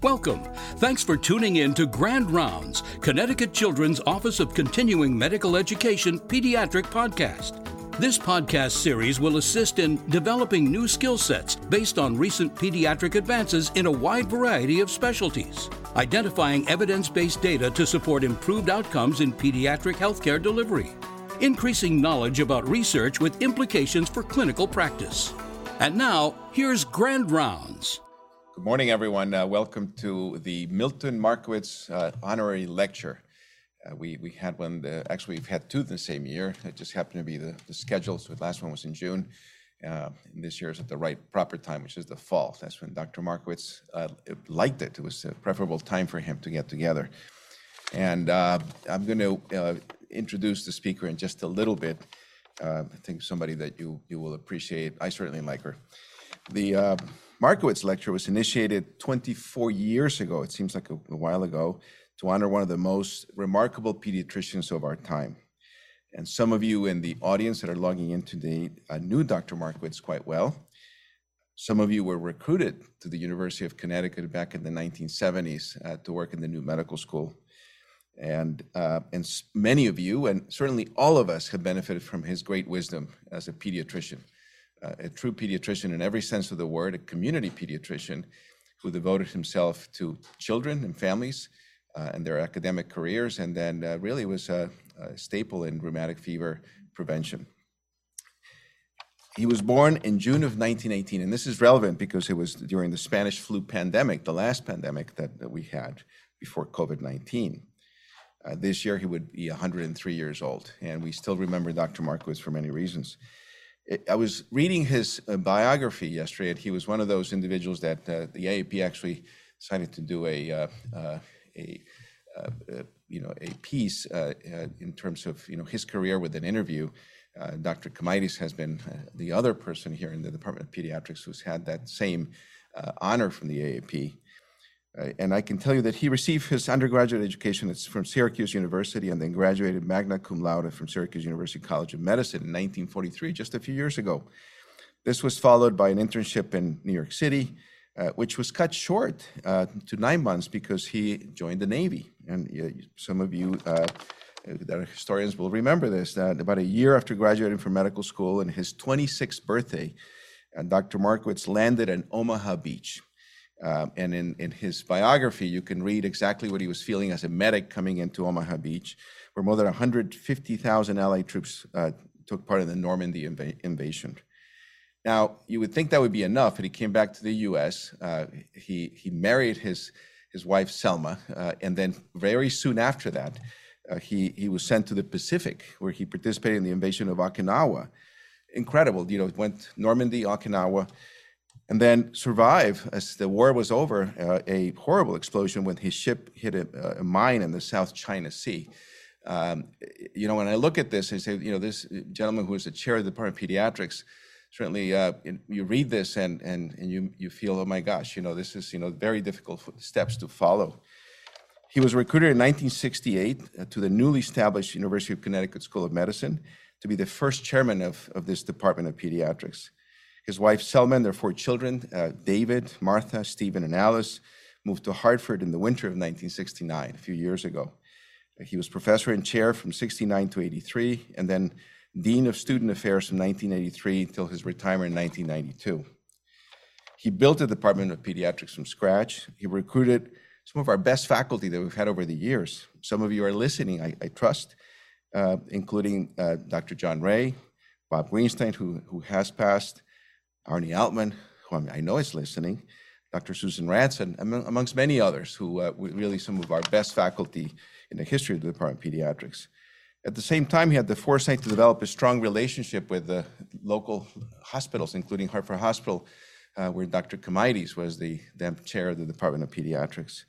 Welcome. Thanks for tuning in to Grand Rounds, Connecticut Children's Office of Continuing Medical Education Pediatric Podcast. This podcast series will assist in developing new skill sets based on recent pediatric advances in a wide variety of specialties, identifying evidence based data to support improved outcomes in pediatric healthcare delivery, increasing knowledge about research with implications for clinical practice. And now, here's Grand Rounds. Good morning, everyone. Uh, welcome to the Milton Markowitz uh, Honorary Lecture. Uh, we, we had one, the, actually, we've had two the same year. It just happened to be the, the schedule, so the last one was in June. Uh, this year is at the right proper time, which is the fall. That's when Dr. Markowitz uh, liked it. It was a preferable time for him to get together. And uh, I'm going to introduce the speaker in just a little bit. I think somebody that you, you will appreciate. I certainly like her. The Markowitz Lecture was initiated 24 years ago, it seems like a, a while ago, to honor one of the most remarkable pediatricians of our time. And some of you in the audience that are logging in today uh, knew Dr. Markowitz quite well. Some of you were recruited to the University of Connecticut back in the 1970s uh, to work in the new medical school. And, uh, and many of you, and certainly all of us, have benefited from his great wisdom as a pediatrician a true pediatrician in every sense of the word, a community pediatrician who devoted himself to children and families uh, and their academic careers, and then uh, really was a, a, staple in rheumatic fever prevention. He was born in June of 1918, and this is relevant because it was during the Spanish flu pandemic, the last pandemic that, that we had before COVID 19. Uh, this year, he would be 103 years old, and we still remember Dr. Markowitz for many reasons. I was reading his uh, biography yesterday, and he was one of those individuals that uh, the AAP actually decided to do a, uh, uh a uh, you know a piece in terms of you know his career with an interview. Dr. Kamaitis has been the other person here in the Department of Pediatrics who's had that same honor from the AAP. And I can tell you that he received his undergraduate education from Syracuse University and then graduated magna cum laude from Syracuse University College of Medicine in 1943, just a few years ago. This was followed by an internship in New York City, uh, which was cut short uh, to nine months because he joined the Navy. And uh, some of you uh, that are historians will remember this that about a year after graduating from medical school, in his 26th birthday, uh, Dr. Markowitz landed in Omaha Beach um, and in, in his biography, you can read exactly what he was feeling as a medic coming into Omaha Beach, where more than 150,000 Allied troops uh, took part in the Normandy inv- invasion. Now, you would think that would be enough, but he came back to the U.S. Uh, he, he married his, his wife, Selma, uh, and then very soon after that, uh, he, he was sent to the Pacific, where he participated in the invasion of Okinawa. Incredible, you know, went Normandy, Okinawa, and then survive as the war was over uh, a horrible explosion when his ship hit a, a mine in the South China Sea. Um, you know, when I look at this, I say, you know, this gentleman who is the chair of the Department of Pediatrics, certainly uh, you read this and, and, and you, you feel, oh my gosh, you know, this is, you know, very difficult steps to follow. He was recruited in 1968 uh, to the newly established University of Connecticut School of Medicine to be the first chairman of, of this Department of Pediatrics. His wife Selma and their four children, uh, David, Martha, Stephen, and Alice, moved to Hartford in the winter of 1969, a few years ago. He was professor and chair from 69 to 83, and then dean of student affairs from 1983 until his retirement in 1992. He built the Department of Pediatrics from scratch. He recruited some of our best faculty that we've had over the years. Some of you are listening, I, I trust, uh, including uh, Dr. John Ray, Bob Greenstein, who, who has passed, Arnie Altman, who I know is listening, Dr. Susan Ranson, amongst many others who uh, were really some of our best faculty in the history of the Department of Pediatrics. At the same time, he had the foresight to develop a strong relationship with the local hospitals, including Hartford Hospital, uh, where Dr. Kamaitis was the then chair of the Department of Pediatrics,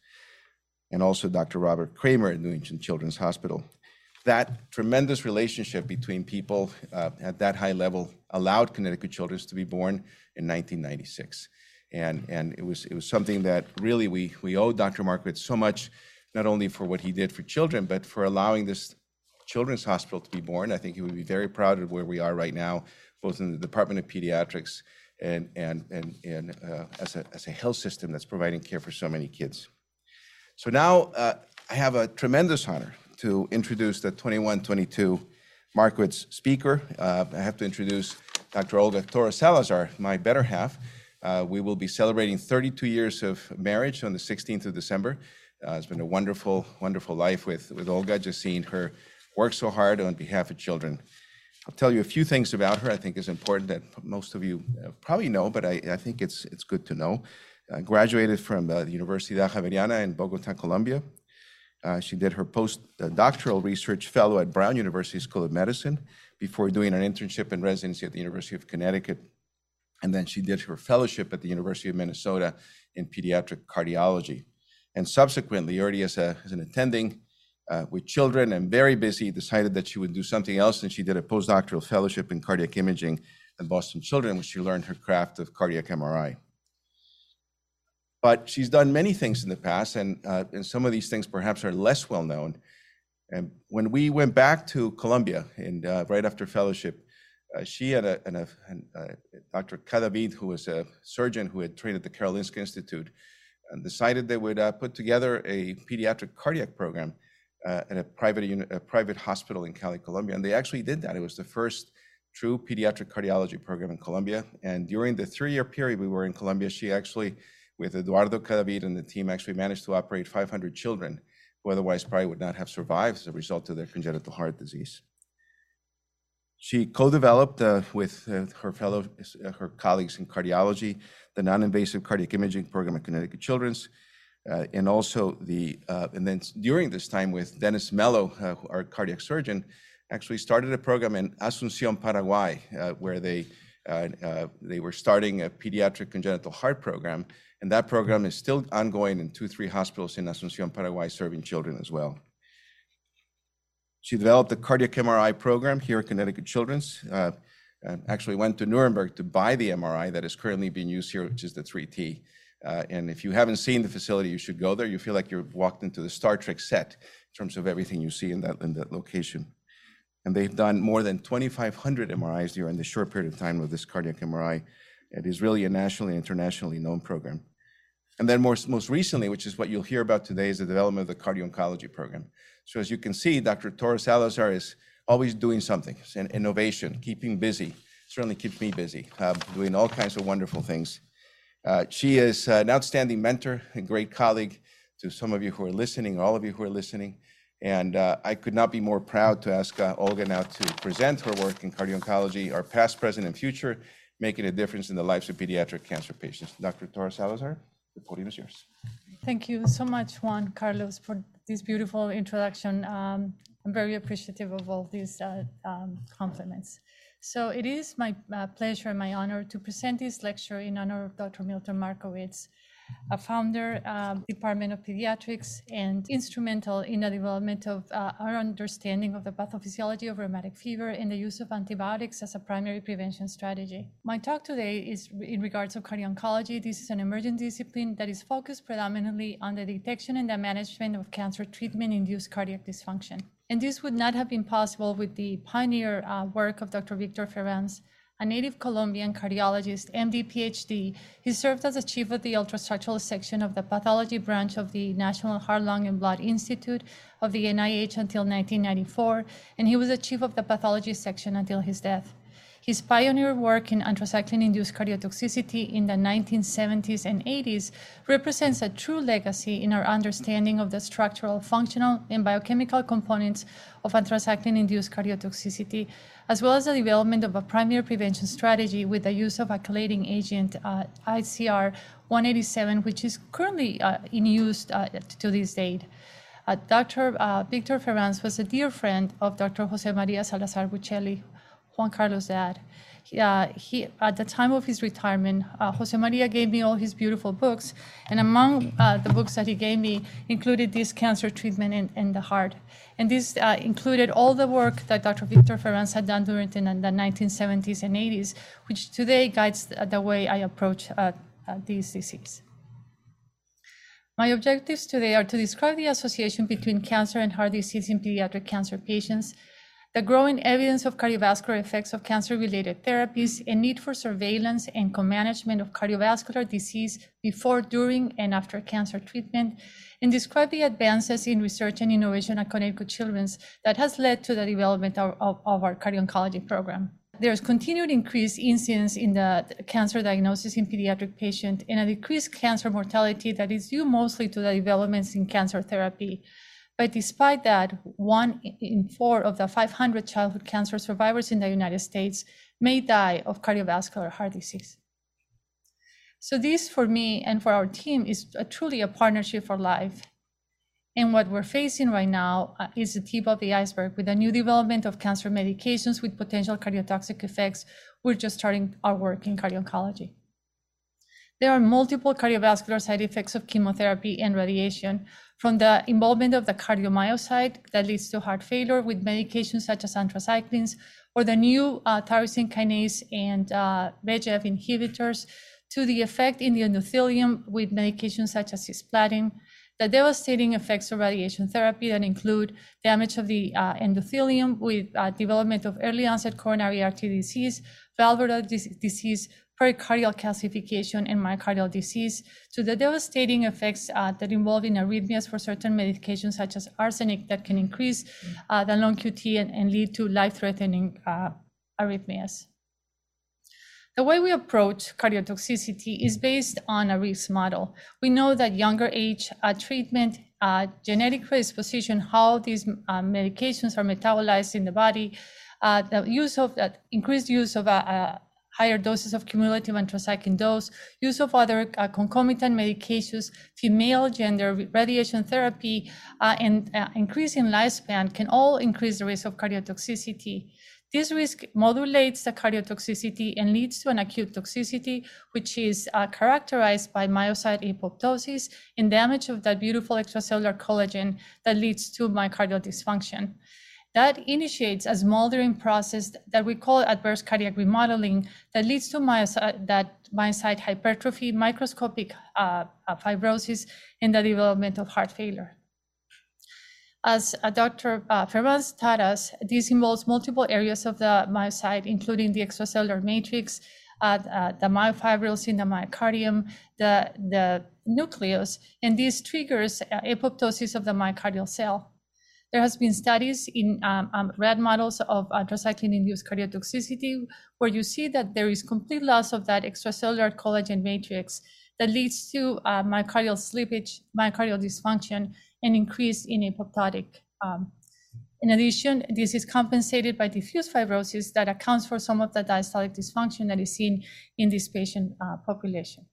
and also Dr. Robert Kramer at Newington Children's Hospital that tremendous relationship between people uh, at that high level allowed Connecticut children to be born in 1996. And, and it, was, it was something that really we, we owe Dr. Markowitz so much, not only for what he did for children, but for allowing this children's hospital to be born. I think he would be very proud of where we are right now, both in the Department of Pediatrics and, and, and, and uh, as, a, as a health system that's providing care for so many kids. So now uh, I have a tremendous honor to introduce the 21-22 Markowitz speaker. Uh, I have to introduce Dr. Olga Torres Salazar, my better half. Uh, we will be celebrating 32 years of marriage on the 16th of December. Uh, it's been a wonderful, wonderful life with, with Olga, just seeing her work so hard on behalf of children. I'll tell you a few things about her I think is important that most of you uh, probably know, but I, I, think it's, it's good to know. Uh, graduated from uh, the Universidad Javeriana in Bogota, Colombia. Uh, she did her postdoctoral research fellow at Brown University School of Medicine before doing an internship and residency at the University of Connecticut. And then she did her fellowship at the University of Minnesota in pediatric cardiology. And subsequently, already as, a, as an attending uh, with children and very busy, decided that she would do something else, and she did a postdoctoral fellowship in cardiac imaging at Boston Children, where she learned her craft of cardiac MRI. But she's done many things in the past, and, uh, and some of these things perhaps are less well known. And when we went back to Colombia, and uh, right after fellowship, uh, she and, a, a, uh, Dr. Cadavid, who was a surgeon who had trained at the Karolinska Institute, decided they would uh, put together a pediatric cardiac program uh, at a private, a private hospital in Cali, Colombia. And they actually did that. It was the first true pediatric cardiology program in Colombia. And during the three-year period we were in Colombia, she actually, with Eduardo Cadavid and the team, actually managed to operate 500 children who otherwise probably would not have survived as a result of their congenital heart disease. She co-developed uh, with uh, her fellow, uh, her colleagues in cardiology, the non-invasive cardiac imaging program at Connecticut Children's, uh, and also the, uh, and then during this time with Dennis Mello, uh, our cardiac surgeon, actually started a program in Asuncion, Paraguay, where they, they were starting a pediatric congenital heart program. And that program is still ongoing in two, three hospitals in Asuncion, Paraguay, serving children as well. She developed a cardiac MRI program here at Connecticut Children's. Uh, actually went to Nuremberg to buy the MRI that is currently being used here, which is the 3T. Uh, and if you haven't seen the facility, you should go there. You feel like you've walked into the Star Trek set in terms of everything you see in that, in that location. And they've done more than 2,500 MRIs during the short period of time of this cardiac MRI. It is really a nationally and internationally known program. And then most, most recently, which is what you'll hear about today, is the development of the cardio-oncology program. So as you can see, Dr. Torres Salazar is always doing something, it's an innovation, keeping busy. Certainly keeps me busy, uh, doing all kinds of wonderful things. Uh, she is an outstanding mentor, a great colleague to some of you who are listening, all of you who are listening. And uh, I could not be more proud to ask uh, Olga now to present her work in cardio-oncology, our past, present, and future, making a difference in the lives of pediatric cancer patients. Dr. Torres Salazar, the podium is yours. Thank you so much, Juan Carlos, for this beautiful introduction. Um, I'm very appreciative of all these uh, um, compliments. So it is my uh, pleasure and my honor to present this lecture in honor of Dr. Milton Markowitz, a founder, um, Department of Pediatrics, and instrumental in the development of uh, our understanding of the pathophysiology of rheumatic fever and the use of antibiotics as a primary prevention strategy. My talk today is in regards of cardio-oncology. This is an emerging discipline that is focused predominantly on the detection and the management of cancer treatment-induced cardiac dysfunction. And this would not have been possible with the pioneer uh, work of Dr. Victor Ferrans, a native Colombian cardiologist, MD, PhD. He served as the chief of the ultrastructural section of the pathology branch of the National Heart, Lung, and Blood Institute of the NIH until 1994, and he was the chief of the pathology section until his death. His pioneer work in anthracycline-induced cardiotoxicity in the 1970s and 80s represents a true legacy in our understanding of the structural, functional, and biochemical components of anthracycline-induced cardiotoxicity, as well as the development of a primary prevention strategy with the use of a chelating agent, uh, ICR 187, which is currently uh, in use uh, to this date. Uh, Dr. Uh, Victor Ferrans was a dear friend of Dr. Jose Maria Salazar Buccelli, Juan Carlos' dad. Uh, he, at the time of his retirement, uh, Jose Maria gave me all his beautiful books, and among uh, the books that he gave me included this cancer treatment in the heart. And this uh, included all the work that Dr. Victor Ferrans had done during the, the 1970s and 80s, which today guides the, the way I approach uh, uh, this disease. My objectives today are to describe the association between cancer and heart disease in pediatric cancer patients, the growing evidence of cardiovascular effects of cancer-related therapies, and need for surveillance and co-management of cardiovascular disease before, during, and after cancer treatment, and describe the advances in research and innovation at Connecticut Children's that has led to the development of, of, of our cardio-oncology program. There's continued increased incidence in the cancer diagnosis in pediatric patients and a decreased cancer mortality that is due mostly to the developments in cancer therapy. But despite that, one in four of the 500 childhood cancer survivors in the United States may die of cardiovascular heart disease. So this, for me and for our team, is a, truly a partnership for life. And what we're facing right now uh, is the tip of the iceberg with the new development of cancer medications with potential cardiotoxic effects. We're just starting our work in cardio-oncology. There are multiple cardiovascular side effects of chemotherapy and radiation, from the involvement of the cardiomyocyte that leads to heart failure with medications such as anthracyclines, or the new uh, tyrosine kinase and uh, VEGF inhibitors, to the effect in the endothelium with medications such as cisplatin, the devastating effects of radiation therapy that include damage of the uh, endothelium with uh, development of early onset coronary artery disease, valvular disease, pericardial calcification and myocardial disease to the devastating effects uh, that involve in arrhythmias for certain medications such as arsenic that can increase uh, the long QT and, and lead to life-threatening uh, arrhythmias. The way we approach cardiotoxicity is based on a risk model. We know that younger age uh, treatment, uh, genetic predisposition, how these uh, medications are metabolized in the body, uh, the use of that increased use of higher doses of cumulative anthracycline dose, use of other uh, concomitant medications, female gender, radiation therapy, uh, and uh, increase in lifespan can all increase the risk of cardiotoxicity. This risk modulates the cardiotoxicity and leads to an acute toxicity, which is uh, characterized by myocyte apoptosis and damage of that beautiful extracellular collagen that leads to myocardial dysfunction. That initiates a smoldering process that we call adverse cardiac remodeling that leads to myocyte, that myocyte hypertrophy, microscopic uh, uh, fibrosis, and the development of heart failure. As uh, Dr. Uh, taught us, this involves multiple areas of the myocyte, including the extracellular matrix, uh, uh, the myofibrils in the myocardium, the, the nucleus, and this triggers apoptosis of the myocardial cell. There has been studies in um, um, rat models of anthracycline-induced cardiotoxicity where you see that there is complete loss of that extracellular collagen matrix that leads to uh, myocardial slippage, myocardial dysfunction, and increase in apoptotic. Um, in addition, this is compensated by diffuse fibrosis that accounts for some of the diastolic dysfunction that is seen in this patient uh, population.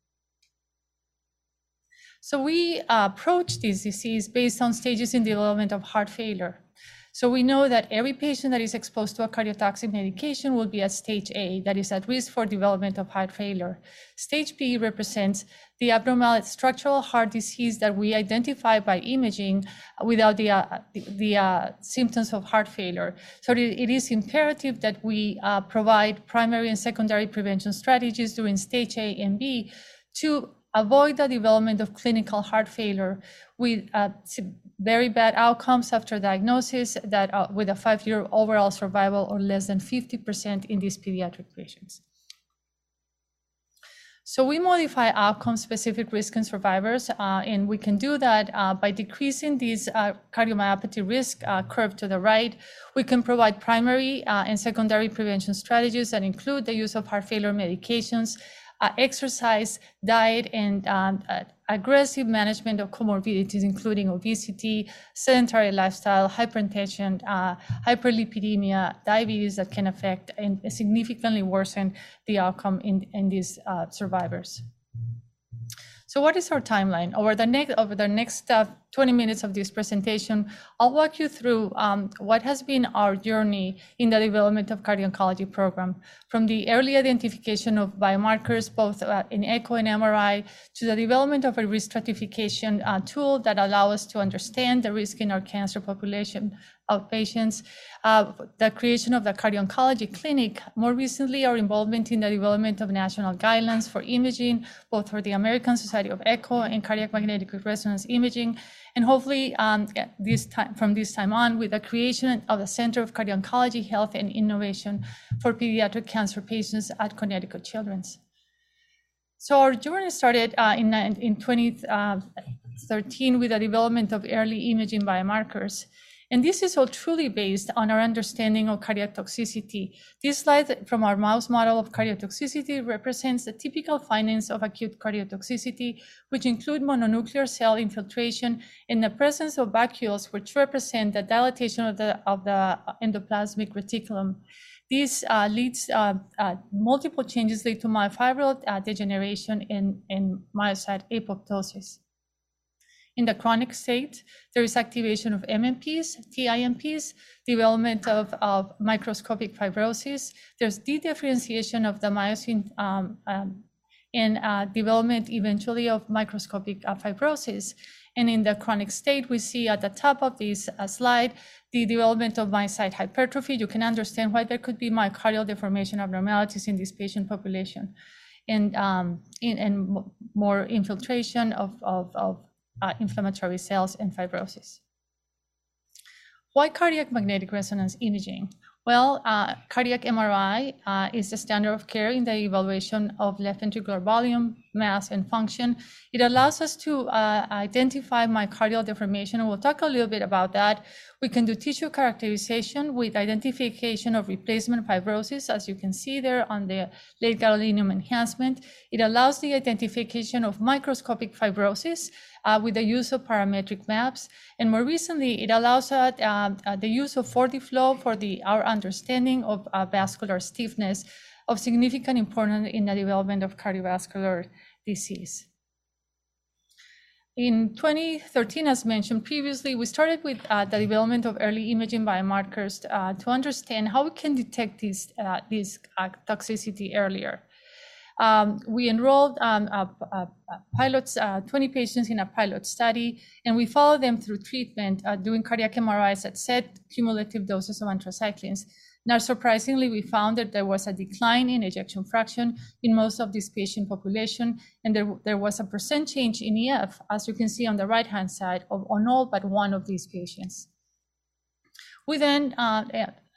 So we uh, approach this disease based on stages in development of heart failure. So we know that every patient that is exposed to a cardiotoxic medication will be at stage A, that is at risk for development of heart failure. Stage B represents the abnormal structural heart disease that we identify by imaging without the, uh, the, the uh, symptoms of heart failure. So it is imperative that we uh, provide primary and secondary prevention strategies during stage A and B to avoid the development of clinical heart failure with uh, very bad outcomes after diagnosis that uh, with a five-year overall survival or less than 50% in these pediatric patients. So we modify outcome-specific risk in survivors, uh, and we can do that uh, by decreasing this uh, cardiomyopathy risk uh, curve to the right. We can provide primary uh, and secondary prevention strategies that include the use of heart failure medications, uh, exercise, diet, and um, uh, aggressive management of comorbidities, including obesity, sedentary lifestyle, hypertension, uh, hyperlipidemia, diabetes that can affect and significantly worsen the outcome in, in these uh, survivors. So what is our timeline? Over the next over the next 20 minutes of this presentation, I'll walk you through um, what has been our journey in the development of cardio-oncology program, from the early identification of biomarkers, both uh, in echo and MRI, to the development of a risk stratification uh, tool that allow us to understand the risk in our cancer population of patients, uh, the creation of the cardio-oncology clinic, more recently our involvement in the development of national guidelines for imaging, both for the American Society of Echo and Cardiac Magnetic Resonance Imaging, and hopefully um, this time, from this time on with the creation of the Center of Cardio-Oncology, Health and Innovation for Pediatric Cancer Patients at Connecticut Children's. So our journey started uh, in, in 2013 with the development of early imaging biomarkers. And this is all truly based on our understanding of cardiotoxicity. This slide from our mouse model of cardiotoxicity represents the typical findings of acute cardiotoxicity, which include mononuclear cell infiltration and the presence of vacuoles, which represent the dilatation of the, of the endoplasmic reticulum. This uh, leads uh, uh, multiple changes lead to myofibril uh, degeneration in, in myocyte apoptosis. In the chronic state, there is activation of MMPs, TIMPs, development of, of microscopic fibrosis. There's dedifferentiation of the myosin um, um, and uh, development eventually of microscopic uh, fibrosis. And in the chronic state, we see at the top of this uh, slide the development of myocyte hypertrophy. You can understand why there could be myocardial deformation abnormalities in this patient population. And, um, and more infiltration of, of, of uh, inflammatory cells and fibrosis. Why cardiac magnetic resonance imaging? Well, uh, cardiac MRI uh, is the standard of care in the evaluation of left ventricular volume, mass, and function. It allows us to uh, identify myocardial deformation, and we'll talk a little bit about that. We can do tissue characterization with identification of replacement fibrosis, as you can see there on the late gadolinium enhancement. It allows the identification of microscopic fibrosis uh, with the use of parametric maps. And more recently, it allows uh, uh, the use of 4D-Flow for the, our understanding of uh, vascular stiffness of significant importance in the development of cardiovascular disease. In 2013, as mentioned previously, we started with uh, the development of early imaging biomarkers uh, to understand how we can detect this, uh, uh, toxicity earlier. Um, we enrolled um, pilots, uh, 20 patients in a pilot study, and we followed them through treatment uh, doing cardiac MRIs at set cumulative doses of anthracyclines. Now, surprisingly, we found that there was a decline in ejection fraction in most of this patient population, and there, there was a percent change in EF, as you can see on the right-hand side, of, on all but one of these patients. We then uh,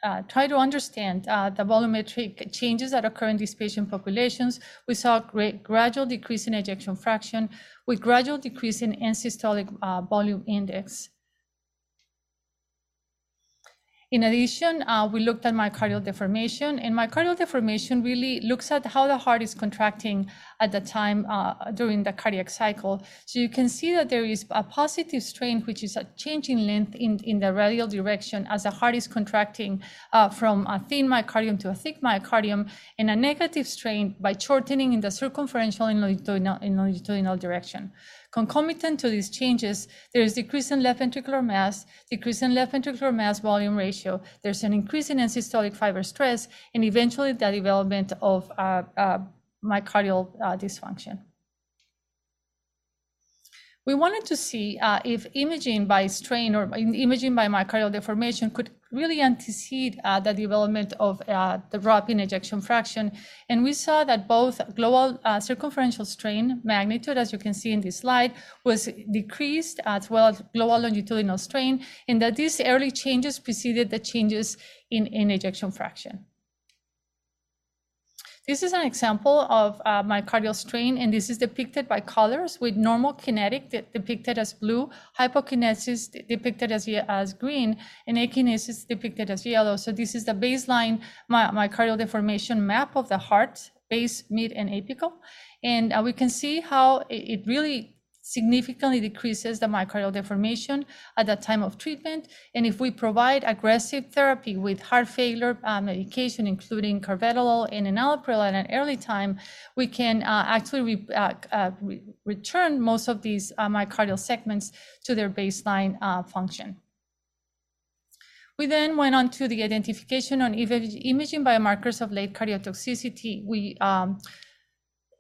uh, try to understand uh, the volumetric changes that occur in these patient populations. We saw great gradual decrease in ejection fraction with gradual decrease in end systolic uh, volume index. In addition, uh, we looked at myocardial deformation, and myocardial deformation really looks at how the heart is contracting at the time uh, during the cardiac cycle. So you can see that there is a positive strain, which is a change in length in, in the radial direction as the heart is contracting uh, from a thin myocardium to a thick myocardium, and a negative strain by shortening in the circumferential and longitudinal, in longitudinal direction. Concomitant to these changes, there is decrease in left ventricular mass, decrease in left ventricular mass volume ratio, there's an increase in end-systolic fiber stress, and eventually the development of uh, uh, myocardial uh, dysfunction. We wanted to see uh, if imaging by strain or imaging by myocardial deformation could really antecede uh, the development of uh, the drop in ejection fraction. And we saw that both global uh, circumferential strain magnitude, as you can see in this slide, was decreased as well as global longitudinal strain, and that these early changes preceded the changes in, in ejection fraction. This is an example of uh, myocardial strain, and this is depicted by colors with normal kinetic depicted as blue, hypokinesis depicted as, as green, and akinesis depicted as yellow. So this is the baseline my, myocardial deformation map of the heart, base, mid, and apical. And uh, we can see how it, it really significantly decreases the myocardial deformation at the time of treatment. And if we provide aggressive therapy with heart failure uh, medication, including carvedilol and enalapril at an early time, we can uh, actually re uh, uh re return most of these uh, myocardial segments to their baseline function. We then went on to the identification on imaging biomarkers of late cardiotoxicity. We um,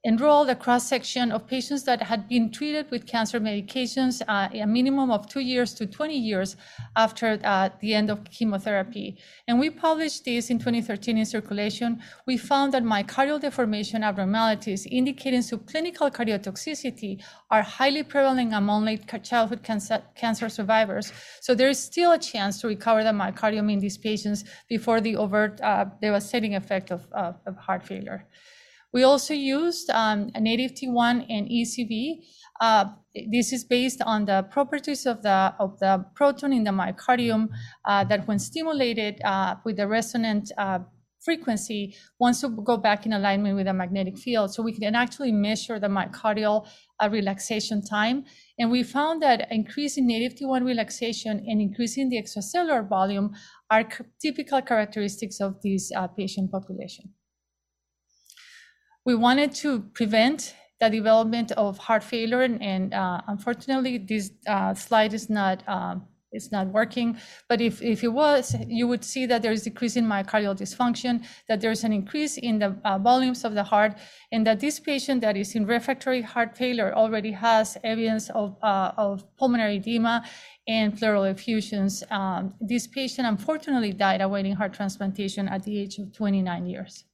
enrolled a cross-section of patients that had been treated with cancer medications uh, a minimum of two years to 20 years after uh, the end of chemotherapy. And we published this in 2013 in Circulation. We found that myocardial deformation abnormalities indicating subclinical cardiotoxicity are highly prevalent among late childhood cancer, cancer survivors. So there is still a chance to recover the myocardium in these patients before the overt uh, devastating effect of, of heart failure. We also used um, native T1 and ECV. Uh, this is based on the properties of the, of the proton in the myocardium uh, that when stimulated uh, with the resonant uh, frequency wants to go back in alignment with the magnetic field. So we can actually measure the myocardial uh, relaxation time. And we found that increasing native T1 relaxation and increasing the extracellular volume are typical characteristics of this uh, patient population. We wanted to prevent the development of heart failure, and, and uh, unfortunately, this uh, slide is not um, it's not working. But if, if it was, you would see that there is decrease in myocardial dysfunction, that there is an increase in the uh, volumes of the heart, and that this patient that is in refractory heart failure already has evidence of, uh, of pulmonary edema and pleural effusions. Um, this patient unfortunately died awaiting heart transplantation at the age of 29 years.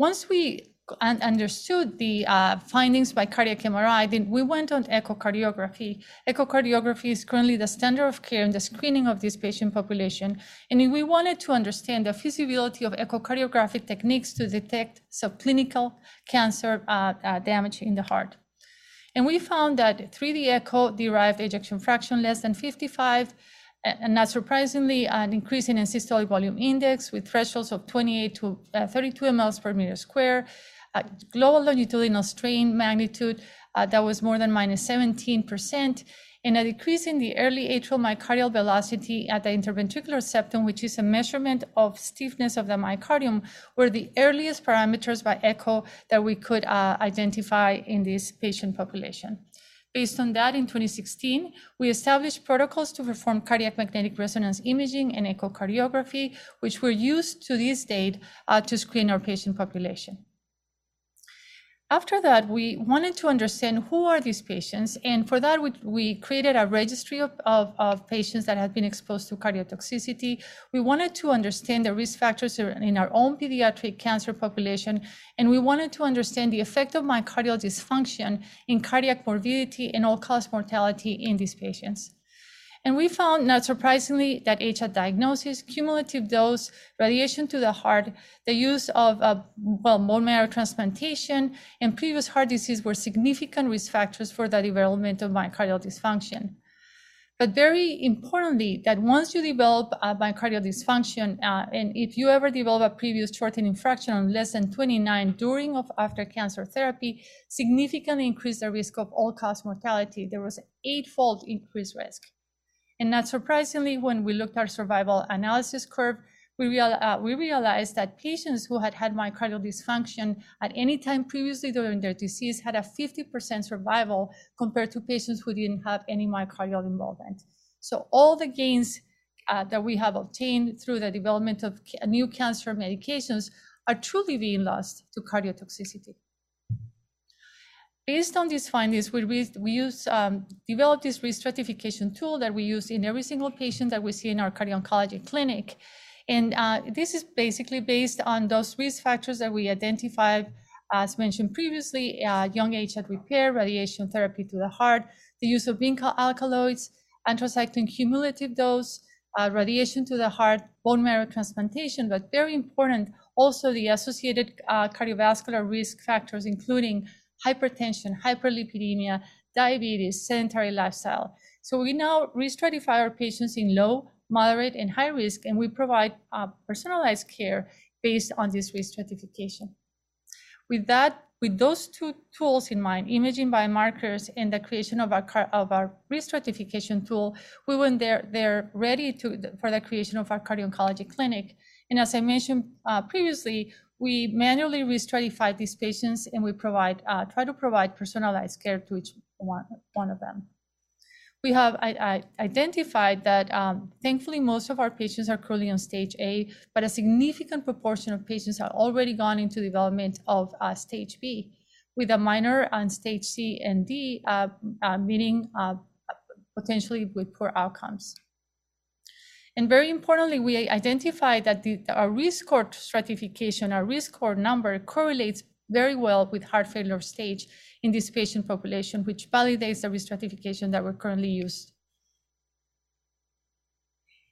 Once we understood the uh, findings by cardiac MRI, then we went on echocardiography. Echocardiography is currently the standard of care in the screening of this patient population. And we wanted to understand the feasibility of echocardiographic techniques to detect subclinical cancer uh, uh, damage in the heart. And we found that 3D echo derived ejection fraction less than 55 and not surprisingly, an increase in systolic volume index with thresholds of 28 to uh, 32 mLs per meter square, uh, global longitudinal strain magnitude uh, that was more than minus 17%, and a decrease in the early atrial myocardial velocity at the interventricular septum, which is a measurement of stiffness of the myocardium, were the earliest parameters by echo that we could uh, identify in this patient population. Based on that, in 2016, we established protocols to perform cardiac magnetic resonance imaging and echocardiography, which were used to this date uh, to screen our patient population. After that, we wanted to understand who are these patients. And for that, we, we created a registry of, of, of, patients that had been exposed to cardiotoxicity. We wanted to understand the risk factors in our own pediatric cancer population. And we wanted to understand the effect of myocardial dysfunction in cardiac morbidity and all-cause mortality in these patients. And we found, not surprisingly, that HAT diagnosis, cumulative dose, radiation to the heart, the use of uh, well, bone marrow transplantation, and previous heart disease were significant risk factors for the development of myocardial dysfunction. But very importantly, that once you develop myocardial dysfunction, uh, and if you ever develop a previous shortening fraction of less than 29 during or after cancer therapy, significantly increase the risk of all-cause mortality. There was an eightfold increased risk. And not surprisingly, when we looked at our survival analysis curve, we, real, uh, we realized that patients who had had myocardial dysfunction at any time previously during their disease had a 50% survival compared to patients who didn't have any myocardial involvement. So all the gains uh, that we have obtained through the development of new cancer medications are truly being lost to cardiotoxicity. Based on these findings, we, we use, um, developed this risk stratification tool that we use in every single patient that we see in our cardio-oncology clinic. And uh, this is basically based on those risk factors that we identified, as mentioned previously, uh, young age at repair, radiation therapy to the heart, the use of vinca alkaloids, anthracycline cumulative dose, uh, radiation to the heart, bone marrow transplantation, but very important, also the associated uh, cardiovascular risk factors, including hypertension, hyperlipidemia, diabetes, sedentary lifestyle. So we now re-stratify our patients in low, moderate, and high risk, and we provide uh, personalized care based on this risk stratification. With that, with those two tools in mind, imaging biomarkers and the creation of our, of our risk stratification tool, we went there, there ready to, for the creation of our cardio-oncology clinic. And as I mentioned uh, previously, we manually re-stratify these patients and we provide, uh, try to provide personalized care to each one, one of them. we have I, I identified that um, thankfully most of our patients are currently on stage A, but a significant proportion of patients have already gone into development of uh, stage B, with a minor on stage C and D, uh, uh, meaning uh, potentially with poor outcomes. And very importantly, we identified that the, our risk score stratification, our risk score number correlates very well with heart failure stage in this patient population, which validates the risk stratification that we're currently used.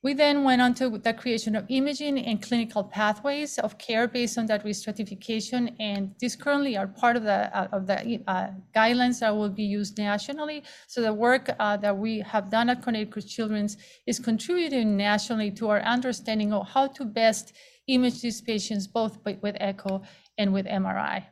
We then went on to the creation of imaging and clinical pathways of care based on that risk stratification, and these currently are part of the uh, of the uh, guidelines that will be used nationally. So the work uh, that we have done at Connecticut Children's is contributing nationally to our understanding of how to best image these patients both with echo and with MRI.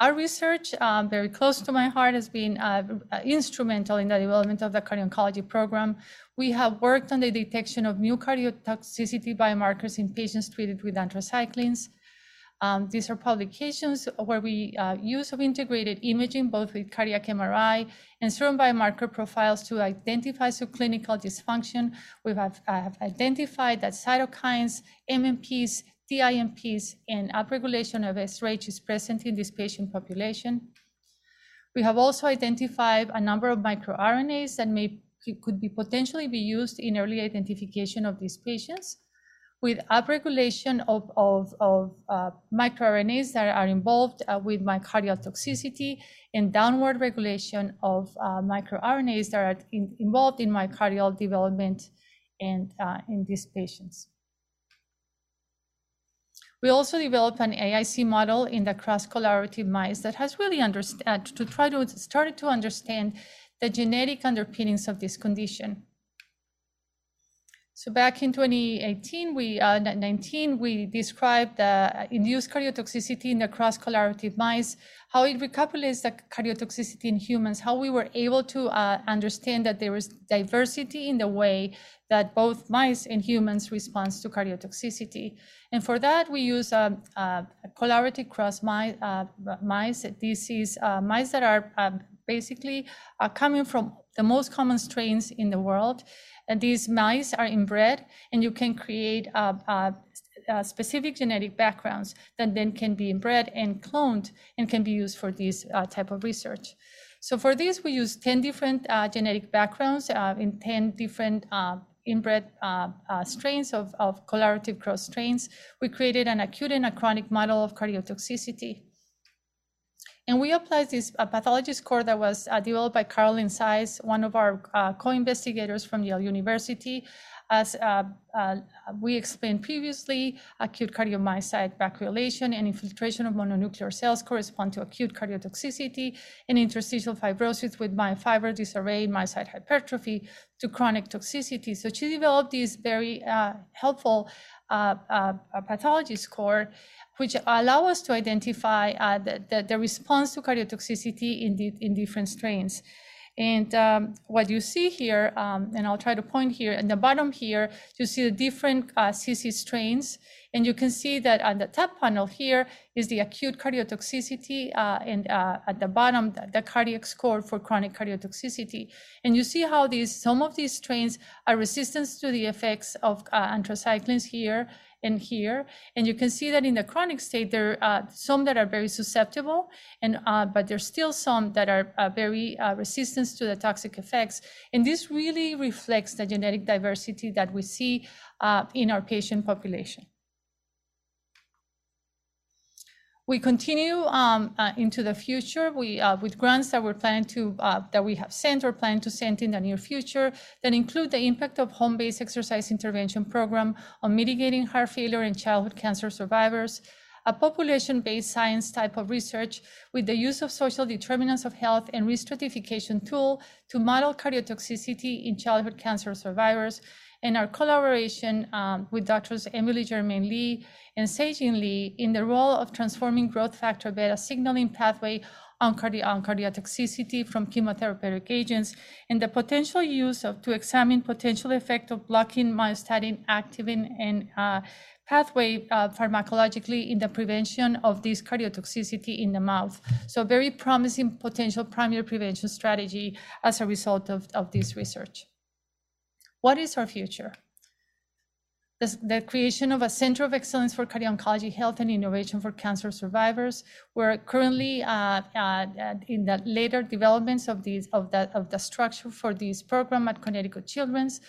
Our research, um, very close to my heart, has been uh, uh, instrumental in the development of the cardio-oncology program. We have worked on the detection of new cardiotoxicity biomarkers in patients treated with anthracyclines. Um, these are publications where we uh, use of integrated imaging, both with cardiac MRI and serum biomarker profiles to identify subclinical dysfunction. We have, have identified that cytokines, MMPs, TIMPs and upregulation of SRH is present in this patient population. We have also identified a number of microRNAs that may could be potentially be used in early identification of these patients with upregulation of, of, of uh, microRNAs that are involved uh, with myocardial toxicity and downward regulation of uh, microRNAs that are in, involved in myocardial development and uh, in these patients. We also developed an AIC model in the cross-collaborative mice that has really understand uh, to try to start to understand the genetic underpinnings of this condition. So back in 2018, we uh, 19, we described the induced cardiotoxicity in the cross-collaborative mice, how it recapitulates the cardiotoxicity in humans, how we were able to uh, understand that there is diversity in the way that both mice and humans respond to cardiotoxicity. And for that, we use a, a collaborative cross mice. Uh, mice. This is uh, mice that are uh, basically uh, coming from the most common strains in the world. And these mice are inbred, and you can create uh, uh, specific genetic backgrounds that then can be inbred and cloned and can be used for this type of research. So for this, we use 10 different genetic backgrounds in 10 different inbred uh, uh, strains of, of collaborative cross strains, we created an acute and a chronic model of cardiotoxicity. And we applied this pathology score that was uh, developed by Carolyn Saiz, one of our uh, co-investigators from Yale University, as uh, uh, we explained previously, acute cardiomyocyte vacuolation and infiltration of mononuclear cells correspond to acute cardiotoxicity and interstitial fibrosis with myofiber disarray, myocyte hypertrophy to chronic toxicity. So she developed this very uh, helpful uh, uh, pathology score, which allow us to identify uh, the, the, the, response to cardiotoxicity in, the, in different strains. And um, what you see here, um, and I'll try to point here, in the bottom here, you see the different uh, CC strains. And you can see that on the top panel here is the acute cardiotoxicity, uh, and uh, at the bottom, the, the, cardiac score for chronic cardiotoxicity. And you see how these some of these strains are resistant to the effects of uh, anthracyclines here, and here. And you can see that in the chronic state, there are uh, some that are very susceptible, and uh, but there's still some that are uh, very resistant to the toxic effects. And this really reflects the genetic diversity that we see in our patient population. We continue um, uh, into the future. We, uh, with grants that we're planning to, uh, that we have sent or plan to send in the near future that include the impact of home-based exercise intervention program on mitigating heart failure in childhood cancer survivors, a population-based science type of research with the use of social determinants of health and risk stratification tool to model cardiotoxicity in childhood cancer survivors, and our collaboration um, with Doctors Emily Germain Lee and Se-Jin Lee in the role of transforming growth factor beta signaling pathway on, cardi- on cardiotoxicity from chemotherapeutic agents and the potential use of to examine potential effect of blocking myostatin activin and uh, pathway uh, pharmacologically in the prevention of this cardiotoxicity in the mouth. So very promising potential primary prevention strategy as a result of, of this research. What is our future? The, the, creation of a Center of Excellence for Cardio-Oncology Health and Innovation for Cancer Survivors. We're currently uh, uh, in the later developments of, these, of, the, of the structure for this program at Connecticut Children's.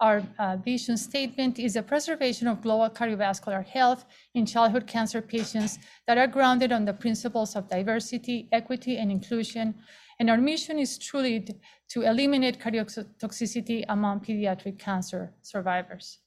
Our uh, vision statement is the preservation of global cardiovascular health in childhood cancer patients that are grounded on the principles of diversity, equity, and inclusion. And our mission is truly to eliminate cardiotoxicity among pediatric cancer survivors.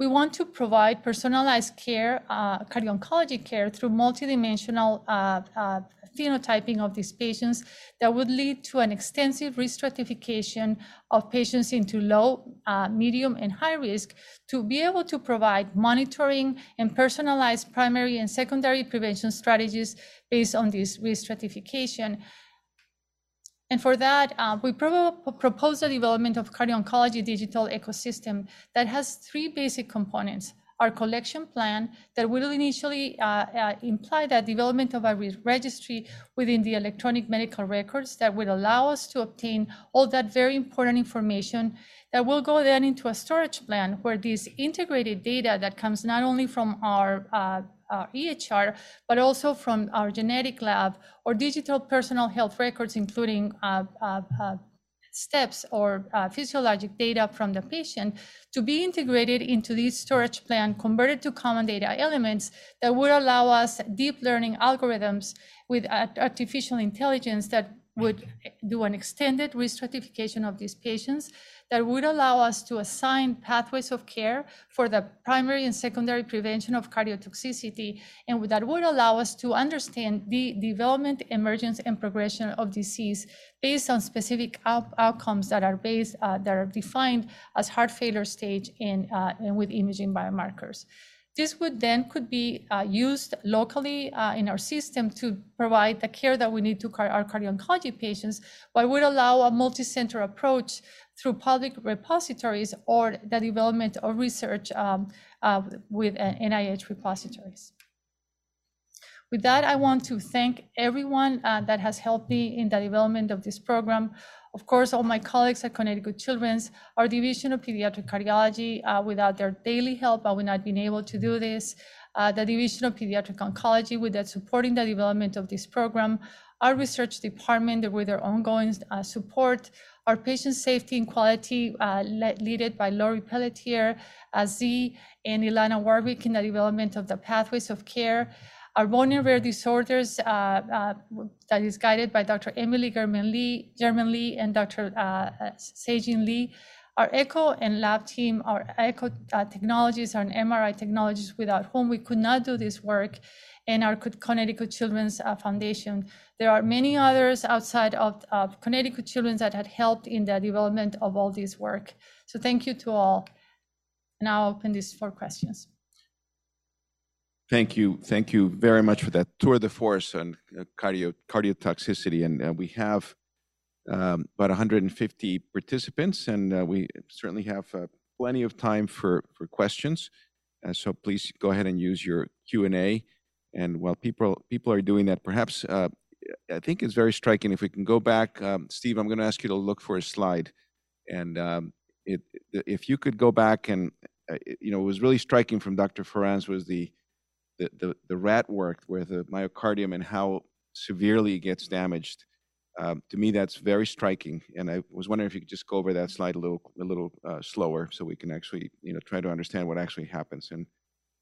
We want to provide personalized care, uh, cardio-oncology care through multidimensional uh, uh, phenotyping of these patients that would lead to an extensive restratification of patients into low, uh, medium, and high risk to be able to provide monitoring and personalized primary and secondary prevention strategies based on this restratification. And for that, uh, we pro propose the development of cardio-oncology digital ecosystem that has three basic components. Our collection plan that will initially uh, uh, imply the development of a re registry within the electronic medical records that will allow us to obtain all that very important information that will go then into a storage plan where this integrated data that comes not only from our uh, our EHR, but also from our genetic lab or digital personal health records, including uh, uh, uh, steps or uh, physiologic data from the patient to be integrated into this storage plan, converted to common data elements that would allow us deep learning algorithms with artificial intelligence that would do an extended risk stratification of these patients that would allow us to assign pathways of care for the primary and secondary prevention of cardiotoxicity, and that would allow us to understand the development, emergence, and progression of disease based on specific out outcomes that are based uh, that are defined as heart failure stage and, uh, and with imaging biomarkers. This would then could be uh, used locally uh, in our system to provide the care that we need to car our cardio-oncology patients, but would allow a multi-center approach through public repositories or the development of research um, uh, with NIH repositories. With that, I want to thank everyone uh, that has helped me in the development of this program. Of course, all my colleagues at Connecticut Children's, our Division of Pediatric Cardiology, uh, without their daily help, I would not been able to do this. Uh, the Division of Pediatric Oncology, with that supporting the development of this program, our research department with their ongoing uh, support, our patient safety and quality uh, led by Lori Pelletier, uh, Z, and Ilana Warwick in the development of the pathways of care our bone and rare disorders uh, uh, that is guided by Dr. Emily Germain-Lee, German Lee and Dr. Uh, Se-Jin Lee. Our echo and lab team, our echo uh, technologies, our MRI technologies, without whom we could not do this work, and our Connecticut Children's uh, Foundation. There are many others outside of, of Connecticut Children's that had helped in the development of all this work. So thank you to all. And I'll open this for questions. Thank you. Thank you very much for that tour de force on uh, cardio cardiotoxicity. And uh, we have um, about 150 participants, and uh, we certainly have uh, plenty of time for, for questions. Uh, so please go ahead and use your Q&A. And while people, people are doing that, perhaps uh, I think it's very striking. If we can go back, um, Steve, I'm going to ask you to look for a slide. And um, it, if you could go back and, you know, it was really striking from Dr. Ferrans was the the, the, the rat work where the myocardium and how severely it gets damaged. Um, to me, that's very striking, and I was wondering if you could just go over that slide a little, a little uh, slower, so we can actually, you know, try to understand what actually happens. And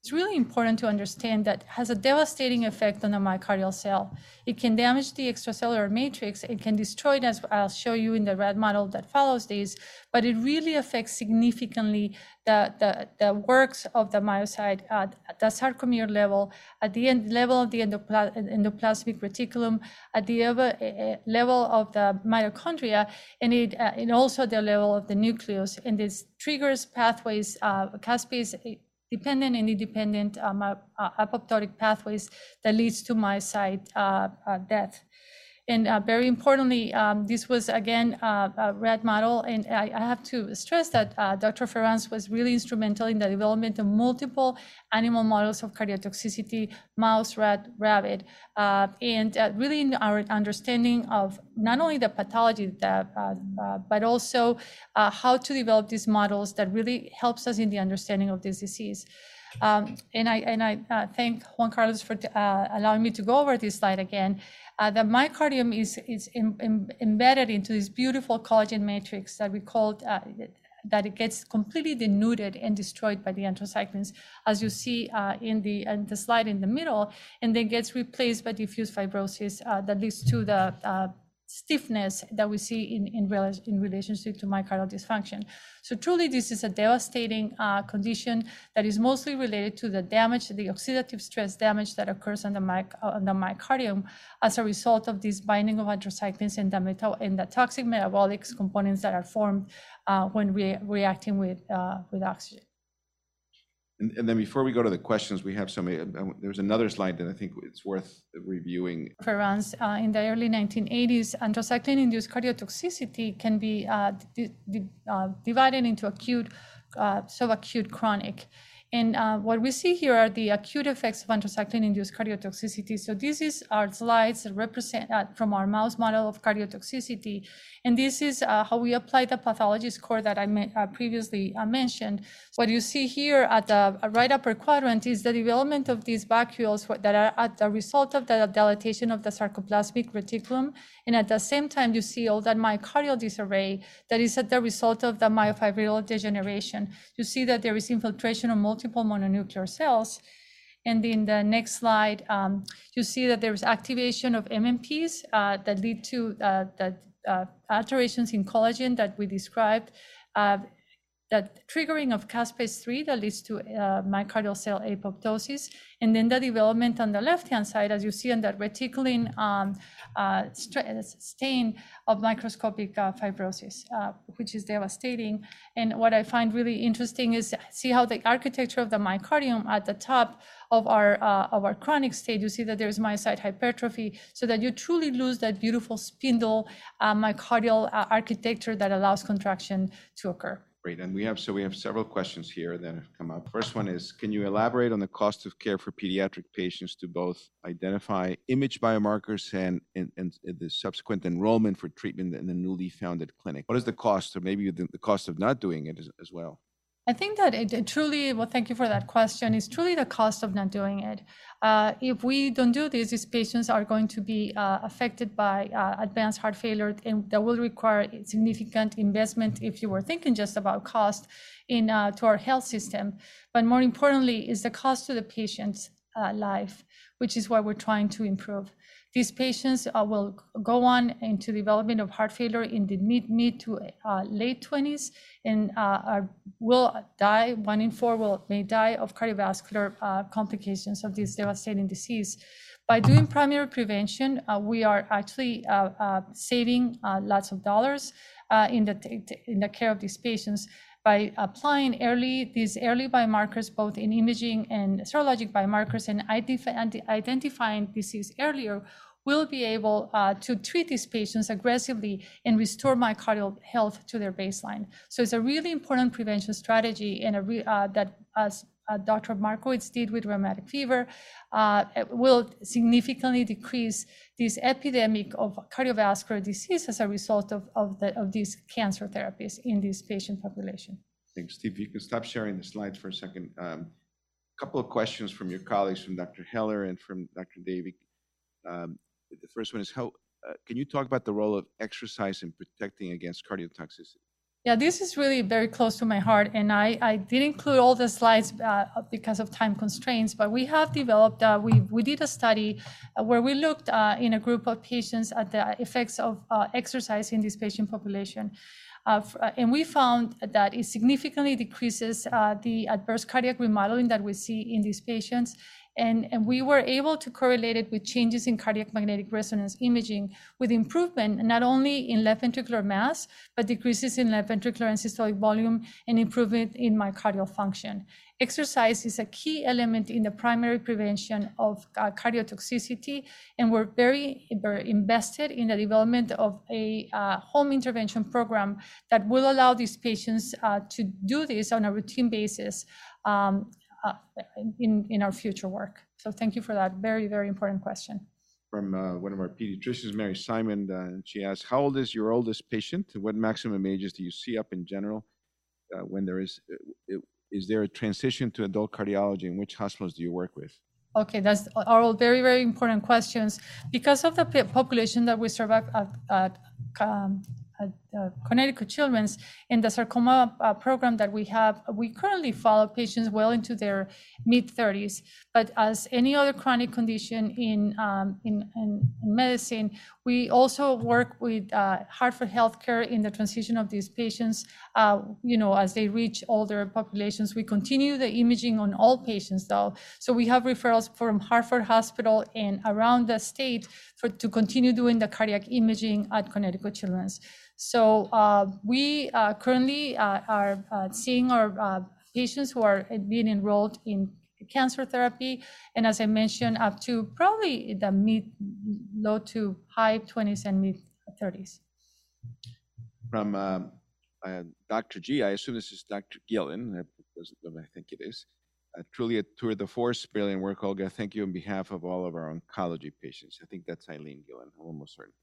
it's really important to understand that has a devastating effect on the myocardial cell. It can damage the extracellular matrix. It can destroy it, as I'll show you in the red model that follows this. But it really affects significantly the, the, the works of the myocyte at the sarcomere level, at the end, level of the endopla endoplasmic reticulum, at the uh, level of the mitochondria, and, it, uh, and also the level of the nucleus. And this triggers pathways, uh, caspase dependent and independent um, uh, apoptotic pathways that leads to myocyte uh, uh, death. And uh, very importantly, um, this was again uh, a rat model. And I, I have to stress that uh, Dr. Ferrans was really instrumental in the development of multiple animal models of cardiotoxicity, mouse, rat, rabbit, uh, and uh, really in our understanding of not only the pathology, uh, but also how to develop these models that really helps us in the understanding of this disease. Um, and I, and I thank Juan Carlos for allowing me to go over this slide again. Uh, the myocardium is, is in, in, embedded into this beautiful collagen matrix that we called uh, that it gets completely denuded and destroyed by the anthracyclines, as you see uh, in, the, in the slide in the middle, and then gets replaced by diffuse fibrosis uh, that leads to the stiffness that we see in, in, in relationship to myocardial dysfunction. So truly, this is a devastating uh, condition that is mostly related to the damage, the oxidative stress damage that occurs on the, my, on the myocardium as a result of this binding of anthracyclines and the, and the toxic metabolic components that are formed uh, when we reacting with, uh, with oxygen. And, then before we go to the questions, we have some, uh, there's another slide that I think it's worth reviewing. Ferrans, uh, in the early 1980s, anthracycline-induced cardiotoxicity can be uh, di- di- uh, divided into acute, uh, subacute, chronic. And uh, what we see here are the acute effects of anthracycline-induced cardiotoxicity. So this is our slides that represent uh, from our mouse model of cardiotoxicity. And this is uh, how we apply the pathology score that I uh, previously uh, mentioned. What you see here at the uh, right upper quadrant is the development of these vacuoles that are at the result of the dilatation of the sarcoplasmic reticulum. And at the same time, you see all that myocardial disarray that is at the result of the myofibrillar degeneration. You see that there is infiltration of multiple mononuclear cells. And in the next slide, um, you see that there is activation of MMPs uh, that lead to uh, the uh, alterations in collagen that we described, uh, that triggering of caspase-3 that leads to uh, myocardial cell apoptosis, and then the development on the left-hand side, as you see on that reticulin um, uh, stain of microscopic uh, fibrosis, uh, which is devastating. And what I find really interesting is see how the architecture of the myocardium at the top of our uh, of our chronic state, you see that there's myocyte hypertrophy, so that you truly lose that beautiful spindle uh, myocardial architecture that allows contraction to occur. Great, and we have so we have several questions here that have come up. First one is, can you elaborate on the cost of care for pediatric patients to both identify image biomarkers and, and, and the subsequent enrollment for treatment in the newly founded clinic? What is the cost, or maybe the, the cost of not doing it as, as well? I think that it, it, truly, well, thank you for that question, is truly the cost of not doing it. Uh, if we don't do this, these patients are going to be uh, affected by uh, advanced heart failure, and that will require significant investment if you were thinking just about cost in uh, to our health system. But more importantly, is the cost to the patient's uh, life, which is what we're trying to improve. These patients uh, will go on into development of heart failure in the mid, mid to uh, late 20s and uh, will die. One in four will may die of cardiovascular uh, complications of this devastating disease. By doing primary prevention, uh, we are actually saving lots of dollars in the in the care of these patients by applying early these early biomarkers, both in imaging and serologic biomarkers, and identifying disease earlier, we'll be able uh, to treat these patients aggressively and restore myocardial health to their baseline. So it's a really important prevention strategy and a re- uh, that as uh, Dr. Markowitz did with rheumatic fever, uh, will significantly decrease this epidemic of cardiovascular disease as a result of, of, the, of these cancer therapies in this patient population. Thanks, Steve. You can stop sharing the slides for a second. A um, couple of questions from your colleagues, from Dr. Heller and from Dr. Davy. Um, the first one is how uh, can you talk about the role of exercise in protecting against cardiotoxicity? Yeah, this is really very close to my heart, and I, I did include all the slides uh, because of time constraints. But we have developed, uh, we we did a study uh, where we looked uh, in a group of patients at the effects of uh, exercise in this patient population. Uh, and we found that it significantly decreases the adverse cardiac remodeling that we see in these patients and, and we were able to correlate it with changes in cardiac magnetic resonance imaging with improvement not only in left ventricular mass, but decreases in left ventricular end-systolic volume and improvement in myocardial function. exercise is a key element in the primary prevention of uh, cardiotoxicity, and we're very, very invested in the development of a uh, home intervention program that will allow these patients uh, to do this on a routine basis um, in, in our future work. So thank you for that very, very important question. From uh, one of our pediatricians, Mary Simon, uh, she asks, how old is your oldest patient? What maximum ages do you see up in general when there is is there a transition to adult cardiology and which hospitals do you work with? Okay, that's all very, very important questions. Because of the population that we serve at, at um, at uh, Connecticut Children's in the sarcoma uh, program that we have, we currently follow patients well into their mid 30s. But as any other chronic condition in, um, in, in, in, medicine, we also work with uh, Hartford Healthcare in the transition of these patients. Uh, you know, as they reach older populations, we continue the imaging on all patients, though. So we have referrals from Hartford Hospital and around the state for to continue doing the cardiac imaging at Connecticut Children's. So uh, we uh, currently uh, are uh, seeing our uh, patients who are being enrolled in cancer therapy, and as I mentioned, up to probably the mid, low to high 20s and mid 30s. From um, Dr. G, I assume this is Dr. Gillan, I think it is. Uh, truly a tour de force, brilliant work, Olga. Thank you on behalf of all of our oncology patients. I think that's Eileen Gillan, I'm almost certain.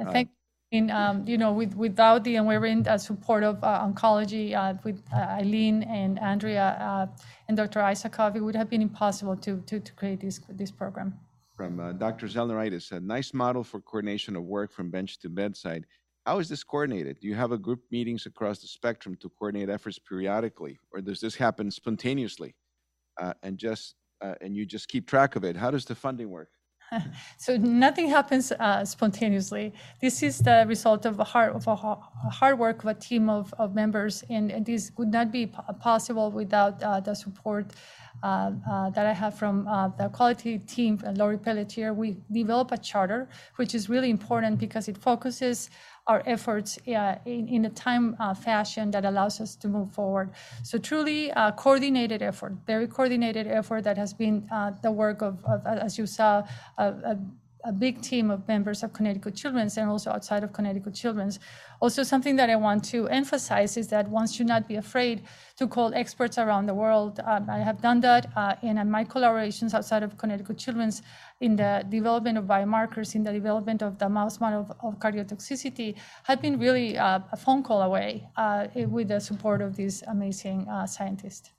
Uh, thank in, um, you know, with, without the unwavering uh, support of uh, oncology uh, with uh, Eileen and Andrea uh, and Dr. Isakoff, it would have been impossible to, to, to create this, this program. From uh, Dr. Zelneritis, a nice model for coordination of work from bench to bedside. How is this coordinated? Do you have a group meetings across the spectrum to coordinate efforts periodically, or does this happen spontaneously, and just and you just keep track of it? How does the funding work? so nothing happens uh, spontaneously. This is the result of a hard, of a hard work of a team of, of members, and, and this would not be possible without uh, the support that I have from uh, the quality team, Lori Pelletier. We develop a charter, which is really important because it focuses our efforts uh, in, in a time uh, fashion that allows us to move forward. So truly a coordinated effort, very coordinated effort that has been uh, the work of, of, as you saw, a, big team of members of Connecticut Children's and also outside of Connecticut Children's also, something that I want to emphasize is that one should not be afraid to call experts around the world. Um, I have done that uh, in uh, my collaborations outside of Connecticut Children's in the development of biomarkers, in the development of the mouse model of, of cardiotoxicity, have been really uh, a phone call away uh, with the support of these amazing uh, scientists.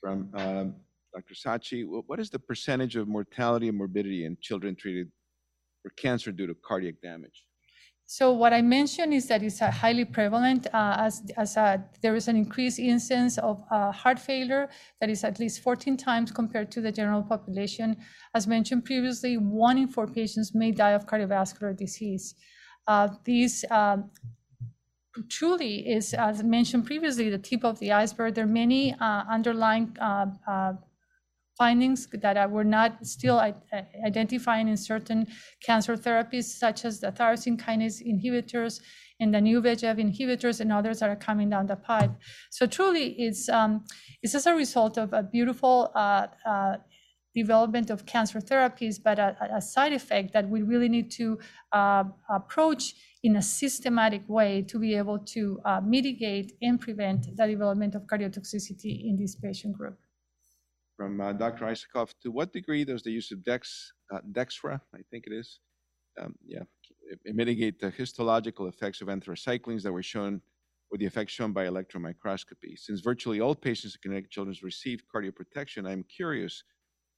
From um, Dr. Sachi, what is the percentage of mortality and morbidity in children treated for cancer due to cardiac damage? So what I mentioned is that it's highly prevalent uh, as, as a, there is an increased incidence of uh, heart failure that is at least 14 times compared to the general population. As mentioned previously, one in four patients may die of cardiovascular disease. Uh, these um, truly is, as mentioned previously, the tip of the iceberg. There are many uh, underlying uh, uh, findings that were not still identifying in certain cancer therapies, such as the tyrosine kinase inhibitors and the new VEGF inhibitors and others that are coming down the pipe. So truly, it's um, it's as a result of a beautiful uh, uh, development of cancer therapies, but a, a, side effect that we really need to uh, approach in a systematic way to be able to uh, mitigate and prevent the development of cardiotoxicity in this patient group from uh, Dr. Isakoff. To what degree does the use of Dex, uh, Dextra, I think it is, um, yeah, mitigate the histological effects of anthracyclines that were shown, or the effects shown by electron microscopy? Since virtually all patients in Connecticut Children's received cardioprotection, I'm curious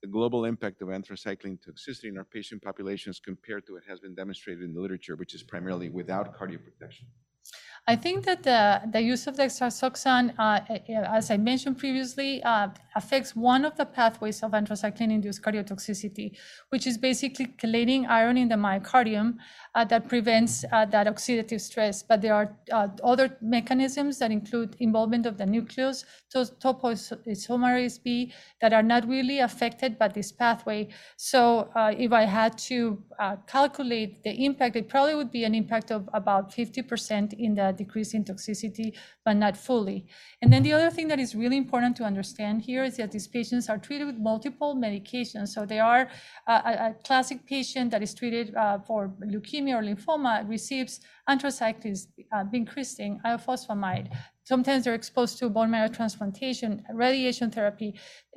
the global impact of anthracycline toxicity in our patient populations compared to what has been demonstrated in the literature, which is primarily without cardioprotection. I think that the, the use of dexrazoxane, uh, as I mentioned previously, uh, affects one of the pathways of anthracycline-induced cardiotoxicity, which is basically chelating iron in the myocardium uh, that prevents uh, that oxidative stress. But there are uh, other mechanisms that include involvement of the nucleus, topoisomerase B, that are not really affected by this pathway. So uh, if I had to calculate the impact, it probably would be an impact of about 50% in the decrease in toxicity, but not fully. And then the other thing that is really important to understand here is that these patients are treated with multiple medications. So they are uh, a, a classic patient that is treated uh, for leukemia or lymphoma receives anthracyclines, uh, vincristine, ifosfamide. Sometimes they're exposed to bone marrow transplantation, radiation therapy,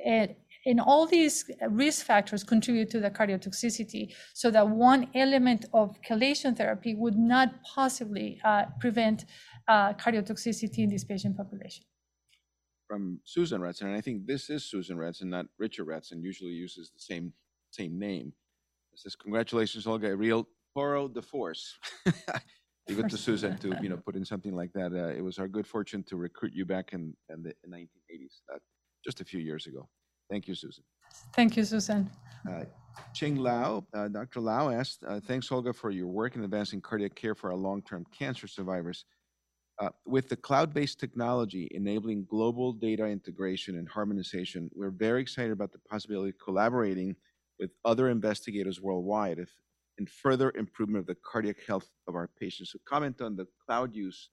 and and all these risk factors contribute to the cardiotoxicity. So that one element of chelation therapy would not possibly uh, prevent uh, cardiotoxicity in this patient population. From Susan Retson, and I think this is Susan Retson, not Richard Retson, usually uses the same same name. It says, congratulations, Olga, real toro de force. Leave it to Susan to, you know, put in something like that. Uh, it was our good fortune to recruit you back in, in the in 1980s, uh, just a few years ago. Thank you, Susan. Thank you, Susan. Uh, Ching Lau, uh, Dr. Lau asked, uh, thanks, Olga, for your work in advancing cardiac care for our long-term cancer survivors. Uh, with the cloud-based technology enabling global data integration and harmonization, we're very excited about the possibility of collaborating with other investigators worldwide if, in further improvement of the cardiac health of our patients. So comment on the cloud use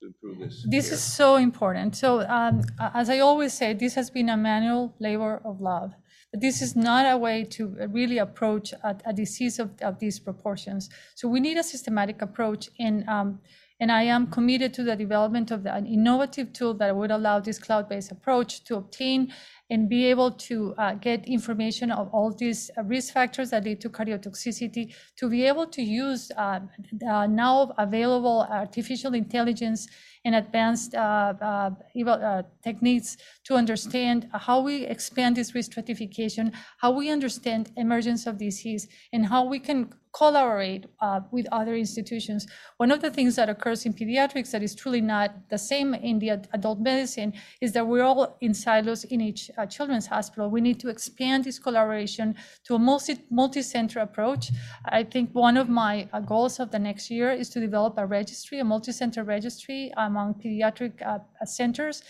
to improve this. This care. is so important. So, um, as I always say, this has been a manual labor of love. This is not a way to really approach a, a disease of, of, these proportions. So, we need a systematic approach. And, um, and I am committed to the development of the, an innovative tool that would allow this cloud based approach to obtain and be able to uh, get information of all these uh, risk factors that lead to cardiotoxicity, to be able to use uh, now available artificial intelligence and advanced uh, uh, uh, techniques to understand how we expand this risk stratification, how we understand emergence of disease, and how we can collaborate uh, with other institutions. One of the things that occurs in pediatrics that is truly not the same in the adult medicine is that we're all in silos in each uh, children's hospital. We need to expand this collaboration to a multi, multi-center approach. I think one of my uh, goals of the next year is to develop a registry, a multi-center registry among pediatric uh, centers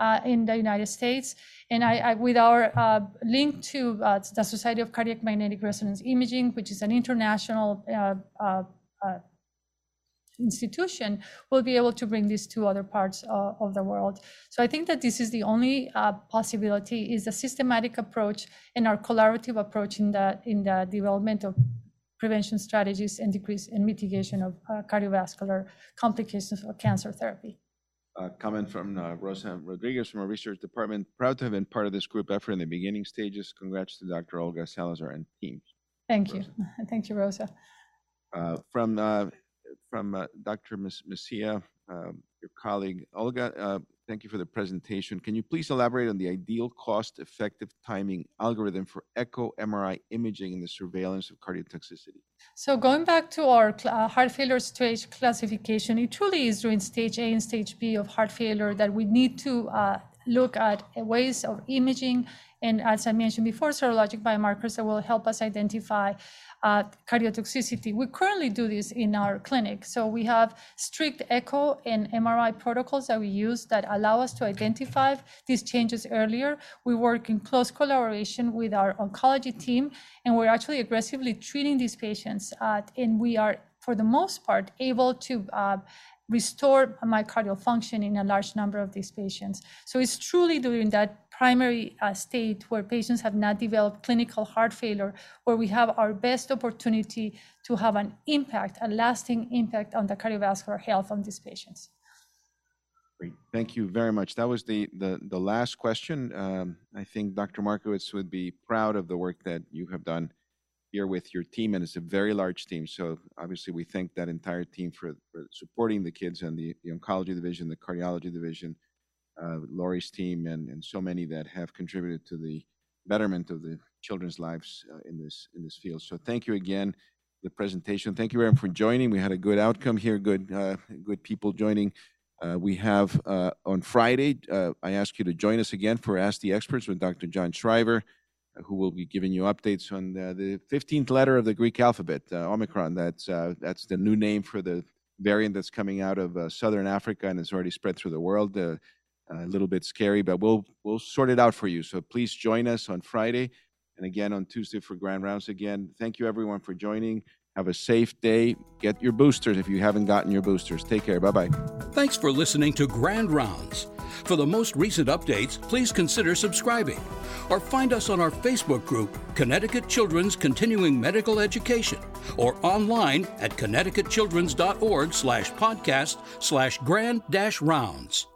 uh, in the United States. And I, I with our uh, link to uh, the Society of Cardiac Magnetic Resonance Imaging, which is an international institution, we'll be able to bring this to other parts of the world. So I think that this is the only possibility is a systematic approach and our collaborative approach in the in the development of prevention strategies and decrease and mitigation of cardiovascular complications of cancer therapy uh, comment from uh, Rosa Rodriguez from our research department. Proud to have been part of this group effort in the beginning stages. Congrats to Dr. Olga Salazar and team. Thank you. Thank you, Rosa. Uh, from uh, from uh, Dr. Messia, um, your colleague Olga, uh, Thank you for the presentation. Can you please elaborate on the ideal cost-effective timing algorithm for echo MRI imaging in the surveillance of cardiotoxicity? So going back to our uh, heart failure stage classification, it truly is during stage A and stage B of heart failure that we need to uh, look at ways of imaging and as I mentioned before, serologic biomarkers that will help us identify uh, cardiotoxicity. We currently do this in our clinic. So we have strict echo and MRI protocols that we use that allow us to identify these changes earlier. We work in close collaboration with our oncology team, and we're actually aggressively treating these patients. Uh, and we are, for the most part, able to uh, restore myocardial function in a large number of these patients. So it's truly during that primary uh, state where patients have not developed clinical heart failure, where we have our best opportunity to have an impact, a lasting impact on the cardiovascular health of these patients. Great, thank you very much. That was the, the, the last question. Um, I think Dr. Markowitz would be proud of the work that you have done here with your team, and it's a very large team. So obviously, we thank that entire team for, for supporting the kids and the, the oncology division, the cardiology division, uh, Lori's team, and, and so many that have contributed to the betterment of the children's lives uh, in this in this field. So thank you again for the presentation. Thank you everyone for joining. We had a good outcome here, good uh, good people joining. Uh, we have uh, on Friday, uh, I ask you to join us again for Ask the Experts with Dr. John Shriver, who will be giving you updates on the, the 15th letter of the Greek alphabet, uh, Omicron. That's, uh, that's the new name for the variant that's coming out of uh, Southern Africa and has already spread through the world a little bit scary, but we'll we'll sort it out for you. So please join us on Friday, and again on Tuesday for Grand Rounds. Again, thank you everyone for joining. Have a safe day. Get your boosters if you haven't gotten your boosters. Take care. Bye bye. Thanks for listening to Grand Rounds. For the most recent updates, please consider subscribing or find us on our Facebook group, Connecticut Children's Continuing Medical Education, or online at connecticutchildrens.org slash podcast slash grand rounds.